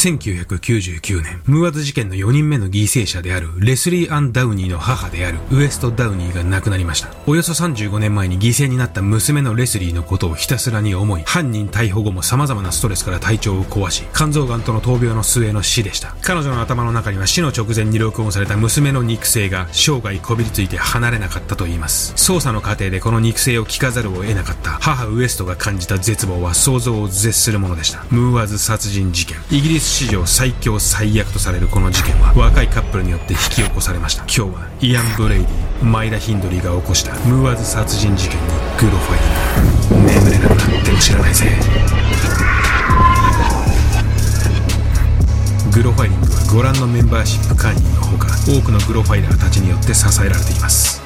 1999年、ムーアズ事件の4人目の犠牲者であるレスリー・アン・ダウニーの母であるウエスト・ダウニーが亡くなりました。およそ35年前に犠牲になった娘のレスリーのことをひたすらに思い、犯人逮捕後も様々なストレスから体調を壊し、肝臓がんとの闘病の末の死でした。彼女の頭の中には死の直前に録音された娘の肉声が生涯こびりついて離れなかったと言います。捜査の過程でこの肉声を聞かざるを得なかった母ウエストが感じた絶望は想像を絶するものでした。ムーアズ殺人事件。イギリス史上最凶最悪とされるこの事件は若いカップルによって引き起こされました。今日はイアン・ブレイディマイラ・ヒンドリーが起こしたムーアズ殺人事件にグロファイリング眠れなくなっても知らないぜ。グロファイリングはご覧のメンバーシップ会員のほか多くのグロファイラーたちによって支えられています。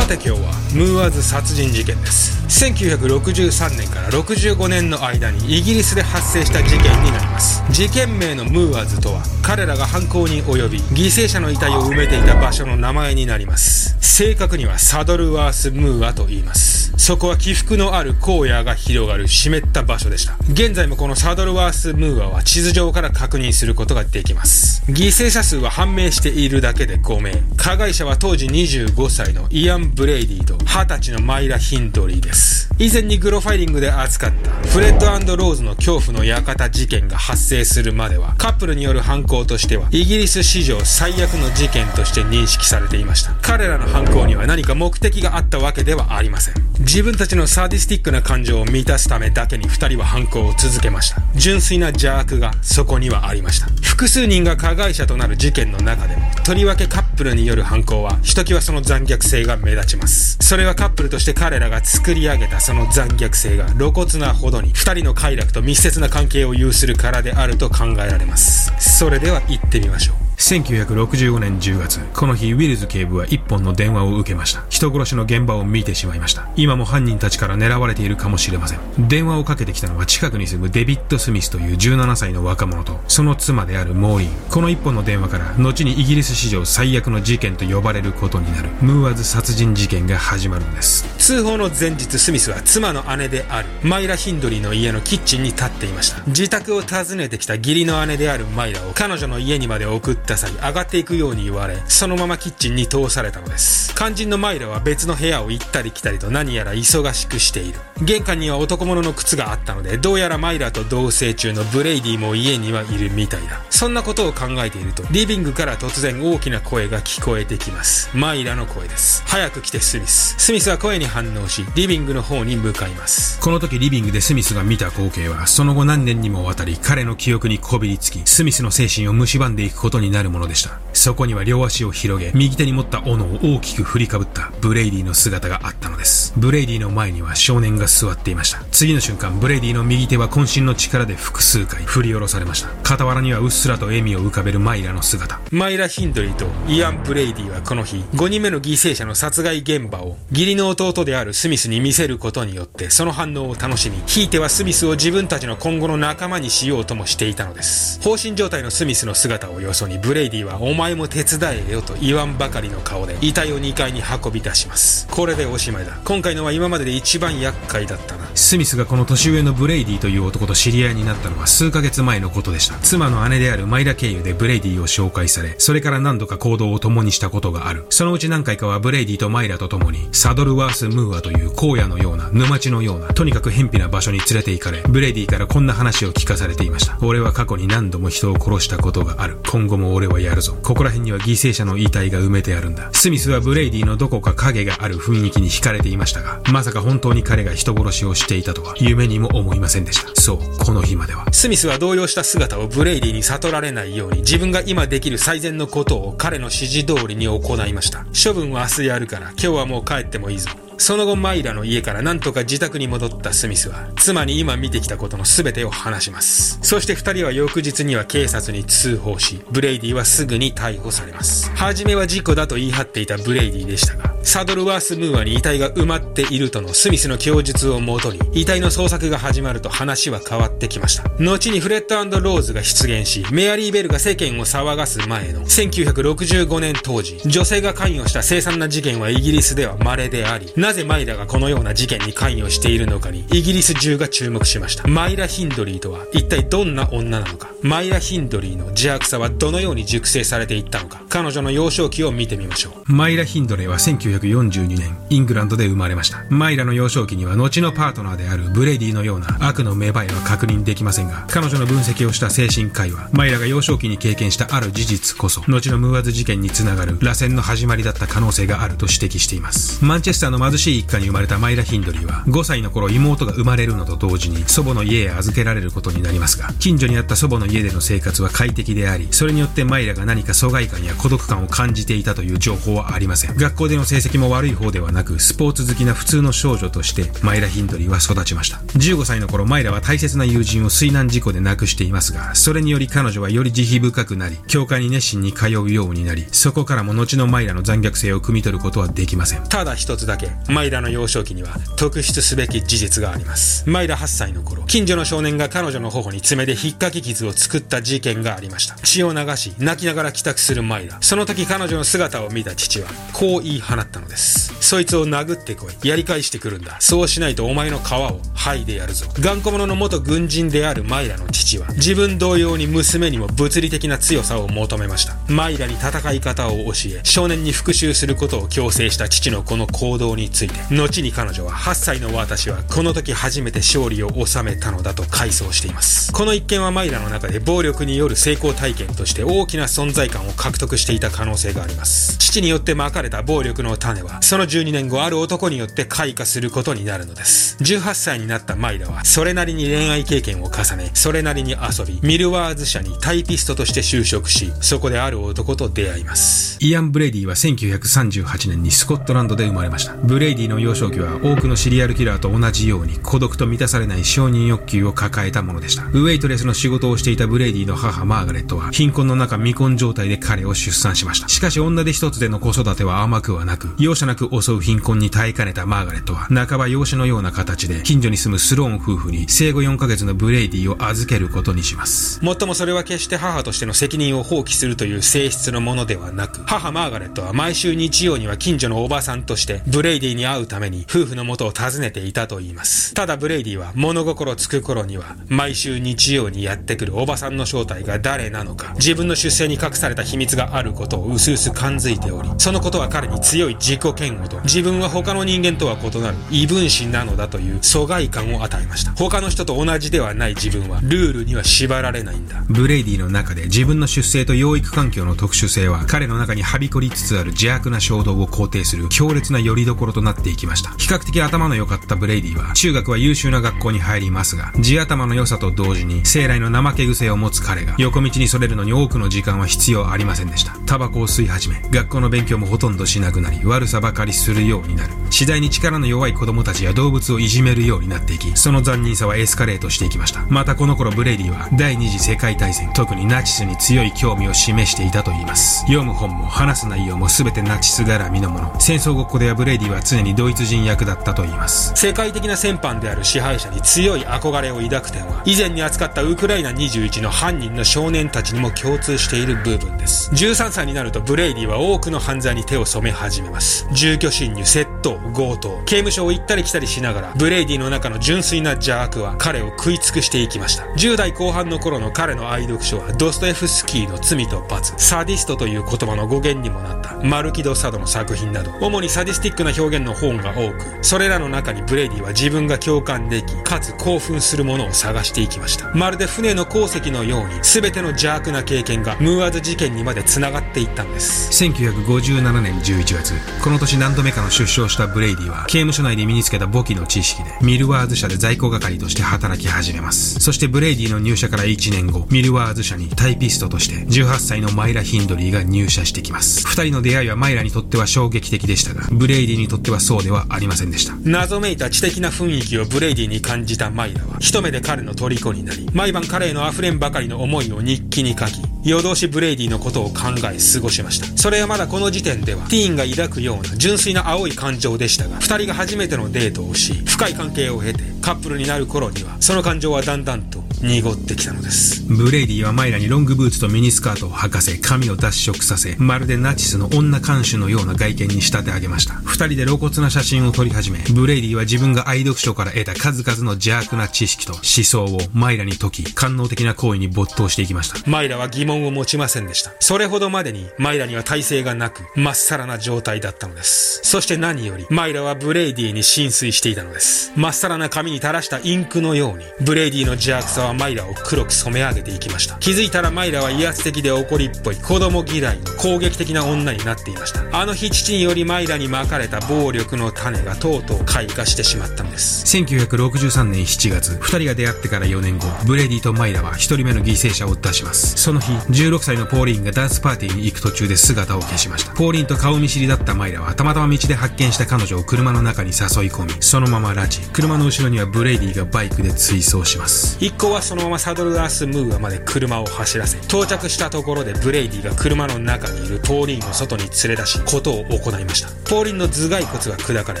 て今日はムーアズ殺人事件です。1963年から65年の間にイギリスで発生した事件になります。事件名のムーアーズとは彼らが犯行に及び犠牲者の遺体を埋めていた場所の名前になります。正確にはサドルワースムーアと言います。そこは起伏のある荒野が広がる湿った場所でした。現在もこのサドルワースムーアは地図上から確認することができます。犠牲者数は判明しているだけで5名。加害者は当時25歳のイアン・ブレイディと20歳のマイラ・ヒンドリーです。以前にグロファイリングで扱ったフレッドローズの恐怖の館事件が発生するまではカップルによる犯行としてはイギリス史上最悪の事件として認識されていました。彼らの犯行には何か目的があったわけではありません。自分たちのサディスティックな感情を満たすためだけに二人は犯行を続けました。純粋な邪悪がそこにはありました。複数人が加害者となる事件の中でもとりわけカップルによる犯行はひときわその残虐性が目立ちます。それはカップルとして彼らが作り上げたその残虐性が露骨なほどに二人の快楽と密接な関係を有するからであると考えられます。それでは行ってみましょう。1965年10月、この日、ウィルズ警部は一本の電話を受けました。人殺しの現場を見てしまいました。今も犯人たちから狙われているかもしれません。電話をかけてきたのは近くに住むデビッド・スミスという17歳の若者と、その妻であるモーリン。この一本の電話から、後にイギリス史上最悪の事件と呼ばれることになる、ムーアズ殺人事件が始まるのです。通報の前日、スミスは妻の姉である、マイラ・ヒンドリーの家のキッチンに立っていました。自宅を訪ねてきた義理の姉であるマイラを彼女の家にまで送ってった際上がっていくように言われそのままキッチンに通されたのです。肝心のマイラは別の部屋を行ったり来たりと何やら忙しくしている。玄関には男物の靴があったのでどうやらマイラと同棲中のブレイディも家にはいるみたいだ。そんなことを考えているとリビングから突然大きな声が聞こえてきます。マイラの声です。早く来てスミス。スミスは声に反応しリビングの方に向かいます。この時リビングでスミスが見た光景はその後何年にもわたり彼の記憶にこびりつきスミスの精神を蝕んでいくことにななるものでした。そこには両足を広げ右手に持った斧を大きく振りかぶったブレイディの姿があったのです。ブレイディの前には少年が座っていました。次の瞬間ブレイディの右手は渾身の力で複数回振り下ろされました。傍らにはうっすらと笑みを浮かべるマイラの姿。マイラ・ヒンドリーとイアン・ブレイディはこの日5人目の犠牲者の殺害現場を義理の弟であるスミスに見せることによってその反応を楽しみひいてはスミスを自分たちの今後の仲間にしようともしていたのです。放心状態のスミスの姿をよそにブレイディはお前も手伝えよと言わんばかりの顔で遺体を2階に運び出します。これでおしまいだ。今回のは今までで一番厄介だったな。スミスがこの年上のブレイディという男と知り合いになったのは数ヶ月前のことでした。妻の姉であるマイラ経由でブレイディを紹介されそれから何度か行動を共にしたことがある。そのうち何回かはブレイディとマイラと共にサドルワースムーアという荒野のような沼地のようなとにかく辺鄙な場所に連れて行かれブレイディからこんな話を聞かされていました。俺は過去に何度も人を殺したことがある。今後も俺はやるぞ。ここら辺には犠牲者の遺体が埋めてあるんだ。スミスはブレイディのどこか影がある雰囲気に惹かれていましたがまさか本当に彼が人殺しをしていたとは夢にも思いませんでした。そうこの日までは。スミスは動揺した姿をブレイディに悟られないように自分が今できる最善のことを彼の指示通りに行いました。処分は明日やるから今日はもう帰ってもいいぞ。その後マイラの家からなんとか自宅に戻ったスミスは、妻に今見てきたことの全てを話します。そして二人は翌日には警察に通報し、ブレイディはすぐに逮捕されます。初めは事故だと言い張っていたブレイディでしたが、サドルワースムーアに遺体が埋まっているとのスミスの供述をもとに、遺体の捜索が始まると話は変わってきました。後にフレッドローズが出現し、メアリー・ベルが世間を騒がす前の1965年当時、女性が関与した凄惨な事件はイギリスでは稀であり、なぜマイラがこのような事件に関与しているのかに、イギリス中が注目しました。マイラ・ヒンドリーとは一体どんな女なのか、マイラ・ヒンドリーの邪悪さはどのように熟成されていったのか、彼女の幼少期を見てみましょう。マイラ・ヒンドレーは1942年、イングランドで生まれました。マイラの幼少期には後のパートナーであるブレディのような悪の芽生えは確認できませんが、彼女の分析をした精神科医は、マイラが幼少期に経験したある事実こそ、後のムーアズ事件につながる螺旋の始まりだった可能性があると指摘しています。マンチェスターの貧しい一家に生まれたマイラ・ヒンドリーは、5歳の頃妹が生まれるのと同時に祖母の家へ預けられることになりますが、近所にあった祖母の家での生活は快適であり、それによってマイラが何か疎外感や孤独感を感じていたという情報はありません。学校での成績も悪い方ではなく、スポーツ好きな普通の少女として、マイラ・ヒンドリーは育ちました。15歳の頃、マイラは大切な友人を水難事故で亡くしていますが、それにより彼女はより慈悲深くなり、教会に熱心に通うようになり、そこからも後のマイラの残虐性を汲み取ることはできません。ただ一つだけ、マイラの幼少期には特筆すべき事実があります。マイラ8歳の頃、近所の少年が彼女の頬に爪で引っかき傷を作った事件がありました。血を流し、泣きながら帰宅するマイラ。その時彼女の姿を見た父は、こう言い放ったのです。そいつを殴ってこい。やり返してくるんだ。そうしないとお前の皮を剥いでやるぞ。頑固者の元軍人であるマイラの父は、自分同様に娘にも物理的な強さを求めました。マイラに戦い方を教え、少年に復讐することを強制した父のこの行動について、後に彼女は8歳の私はこの時初めて勝利を収めたのだと回想しています。この一件はマイラの中で暴力による成功体験として大きな存在感を獲得していた可能性があります。父によってまかれた暴力の種は、その12年後ある男によって開花することになるのです。18歳になったマイラは、それなりに恋愛経験を重ね、それなりに遊び、ミルワーズ社にタイピストとして就職し、そこである男と出会います。イアン・ブレディは1938年にスコットランドで生まれました。ブレイディの幼少期は多くのシリアルキラーと同じように孤独と満たされない承認欲求を抱えたものでした。ウェイトレスの仕事をしていたブレイディの母マーガレットは貧困の中未婚状態で彼を出産しました。しかし女手一つでの子育ては甘くはなく、容赦なく襲う貧困に耐えかねたマーガレットは、半ば養子のような形で近所に住むスローン夫婦に生後4ヶ月のブレイディを預けることにします。もっともそれは決して母としての責任を放棄するという性質のものではなく、母マーガレットは毎週日曜には近所のおばさんとしてブレイディに会うために夫婦の元を訪ねていたと言います。ただブレイディは物心つく頃には毎週日曜にやってくるおばさんの正体が誰なのか、自分の出生に隠された秘密があることを薄々感づいており、そのことは彼に強い自己嫌悪と、自分は他の人間とは異なる異分子なのだという疎外感を与えました。他の人と同じではない自分は、ルールには縛られないんだ。ブレイディの中で自分の出生と養育環境の特殊性は、彼の中にはびこりつつある邪悪な衝動を肯定する強烈な拠り所となっていきました。比較的頭の良かったブレイディは、中学は優秀な学校に入りますが、地頭の良さと同時に、生来の怠け癖を持つ彼が、横道にそれるのに多くの時間は必要ありませんでした。タバコを吸い始め、学校の勉強もほとんどしなくなり、悪さばかりするようになる。次第に力の弱い子供たちや動物をいじめるようになっていき、その残忍さはエスカレートしていきました。またこの頃ブレイディは、第二次世界大戦、特にナチスに強い興味を示していたといいます。読む本も話す内容も全てナチス絡みのもの。戦争ごっこではブレイディは常にドイツ人役だったといいます。世界的な戦犯である支配者に強い憧れを抱く点は、以前に扱ったウクライナ21の犯人の少年たちにも共通している部分です。13歳になるとブレイディは多くの犯罪に手を染め始めます。住居侵入、窃盗、強盗、刑務所を行ったり来たりしながら、ブレイディの中の純粋な邪悪は彼を食い尽くしていきました。10代後半の頃の彼の愛読書は、ドストエフスキーの罪と罰、サディストという言葉の語源にもなったマルキド・サドの作品など、主にサディスティックな表現の本が多く、それらの中にブレイディは自分が共感でき、かつ興奮するものを探していきました。まるで船の航跡のように、全ての邪悪な経験がムーアズ事件にまで繋がっていったんです。1957年11月、この年何度目かの出所したブレイディは、刑務所内で身につけた簿記の知識で、ミルワーズ社で在庫係として働き始めます。そしてブレイディの入社から1年後、ミルワーズ社にタイピストとして18歳のマイラ・ヒンドリーが入社してきます。二人の出会いはマイラにとっては衝撃的でしたが、ブレイディにとってってはそうではありませんでした。謎めいた知的な雰囲気をブレイディに感じたマイラは、一目で彼の虜になり、毎晩彼への溢れんばかりの思いを日記に書き、夜通しブレイディのことを考え過ごしました。それはまだこの時点では、ティーンが抱くような純粋な淡い感情でしたが、二人が初めてのデートをし、深い関係を経て、カップルになる頃には、その感情はだんだんと濁ってきたのです。ブレイディはマイラにロングブーツとミニスカートを履かせ、髪を脱色させ、まるでナチスの女監守のような外見に仕立て上げました。二人で露骨な写真を撮り始め、ブレイディは自分が愛読書から得た数々の邪悪な知識と思想をマイラに説き、官能的な行為に没頭していきました。マイラは疑問を持ちませんでした。それほどまでに、マイラには耐性がなく、まっさらな状態だったのです。そして何より、マイラはブレイディに心酔していたのです。まっさらな紙に垂らしたインクのように、ブレイディの邪悪さはマイラを黒く染め上げていきました。気づいたらマイラは威圧的で怒りっぽい、子供嫌い、攻撃的な女になっていました。あの日父によりマイラに蒔かれた暴力の種がとうとう開花してしまったのです。1963年7月、二人が出会ってから4年後、ブレイディとマイラは一人目の犠牲者を出します。その日、16歳のポーリーンがダンスパーティーに行く途中で姿を消しました。ポーリーンと顔見知りだったマイラはたまたま道で発見した彼女を車の中に誘い込み、そのまま拉致。車の後ろにはブレイディがバイクで追走します。一行はそのままサドルワース・ムーアまで車を走らせ、到着したところでブレイディが車の中にいるポーリンを外に連れ出し、ことを行いました。ポーリンの頭蓋骨は砕かれ、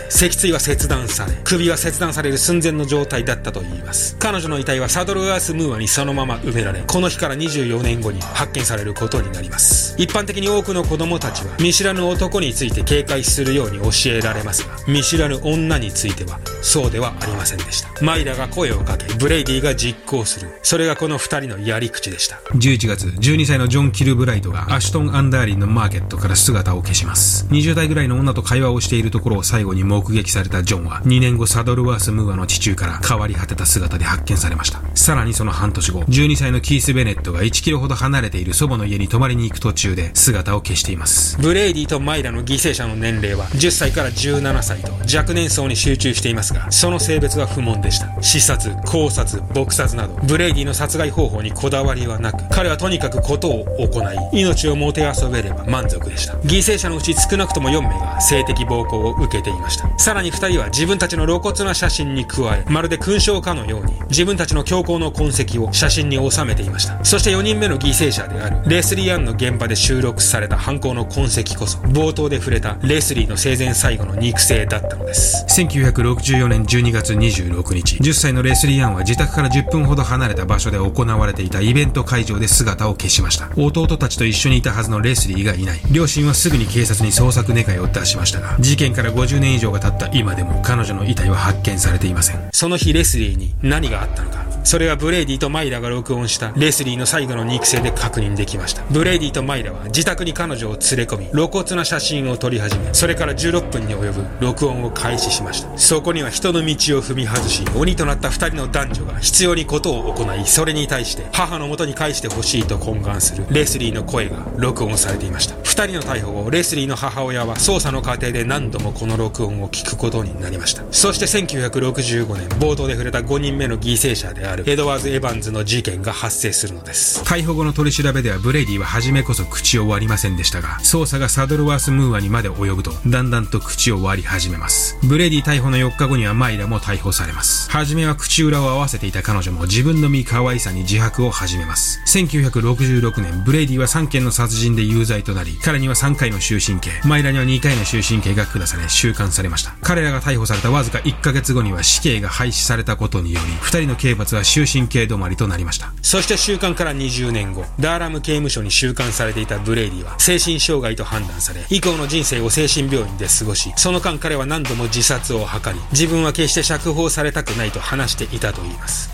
脊椎は切断され、首は切断される寸前の状態だったといいます。彼女の遺体はサドルワース・ムーアにそのまま埋められ、この日から24年後に発見されることになります。一般的に多くの子供たちは見知らぬ男について警戒するように教えられますが、見知らぬ女についてはそうではありませんでした。マイラが声をかけ、ブレイディが実行する。それがこの二人のやり口でした。11月、12歳のジョン・キルブライドがアシュトン・アンダーラインのマーケットから姿を消します。20代ぐらいの女と会話をしているところを最後に目撃されたジョンは、2年後サドルワース・ムーアの地中から変わり果てた姿で発見されました。さらにその半年後、12歳のキース・ベネットが1キロほど離れている祖母の家に泊まりに行く途中で姿を消しています。ブレイディとマイラの犠牲者の年齢は10歳から17歳と若年層に集中していますが、その性別は不問でした。刺殺、絞殺、撲殺など、ブレイディの殺害方法にこだわりはなく、彼はとにかくことを行い、命をもてあそべれば満足でした。犠牲者のうち少なくとも4名が性的暴行を受けていました。さらに2人は自分たちの露骨な写真に加え、まるで勲章かのように、自分たちの凶行の痕跡を写真に収めていました。そして4人目の犠牲者である、レスリー・アンの現場で収録された犯行の痕跡こそ、冒頭で触れたレスリーの生前最後の肉声だったのです。1964年12月26日、10歳のレスリー・アンは自宅から10分ほど離れた場所で行われていたイベント会場で姿を消しました。弟たちと一緒にいたはずのレスリーがいない。両親はすぐに警察に捜索願を出しましたが、事件から50年以上が経った今でも彼女の遺体は発見されていません。その日レスリーに何があったのか。それはブレイディとマイラが録音したレスリーの最後の肉声で確認できました。ブレイディとマイラは自宅に彼女を連れ込み、露骨な写真を撮り始め、それから16分に及ぶ録音を開始しました。そこには人の道を踏み外し、鬼となった二人の男女が執拗にことを行い、それに対して母の元に返してほしいと懇願するレスリーの声が録音されていました。二人の逮捕後、レスリーの母親は捜査の過程で何度もこの録音を聞くことになりました。そして1965年、冒頭で触れた5人目の犠牲者であるエドワード・エヴァンズの事件が発生するのです。逮捕後の取り調べではブレイディは初めこそ口を割りませんでしたが、捜査がサドルワース・ムーアにまで及ぶと、だんだんと口を割り始めます。ブレイディ逮捕の4日後にはマイラも逮捕されます。初めは口裏を合わせていた彼女も自分の身可愛さに自白を始めます。1966年、ブレイディは3件の殺人で有罪となり、彼には3回の終身刑、マイラには2回の終身刑が下され、収監されました。彼らが逮捕されたわずか1ヶ月後には死刑が廃止されたことにより、2人の刑罰は終身刑止まりとなりました。そして収監から20年後、ダーラム刑務所に収監されていたブレイディは精神障害と判断され、以降の人生を精神病院で過ごし、その間彼は何度も自殺を図り、自分は決して釈放されたくないと話していたといいます。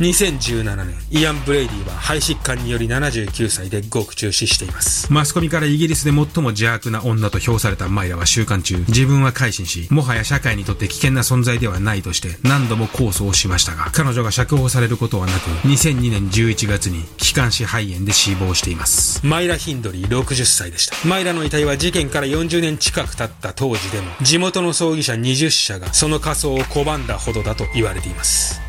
2017年、イアン・ブレイディは肺疾患により79歳で獄中死しています。マスコミからイギリスで最も邪悪な女と評されたマイラは収監中、自分は改心し、もはや社会にとって危険な存在ではないとして何度も控訴をしましたが、彼女が釈放されることはなく、2002年11月に気管支肺炎で死亡しています。マイラ・ヒンドリー60歳でした。マイラの遺体は事件から40年近く経った当時でも、地元の葬儀社20社がその仮装を拒んだほどだと言われています。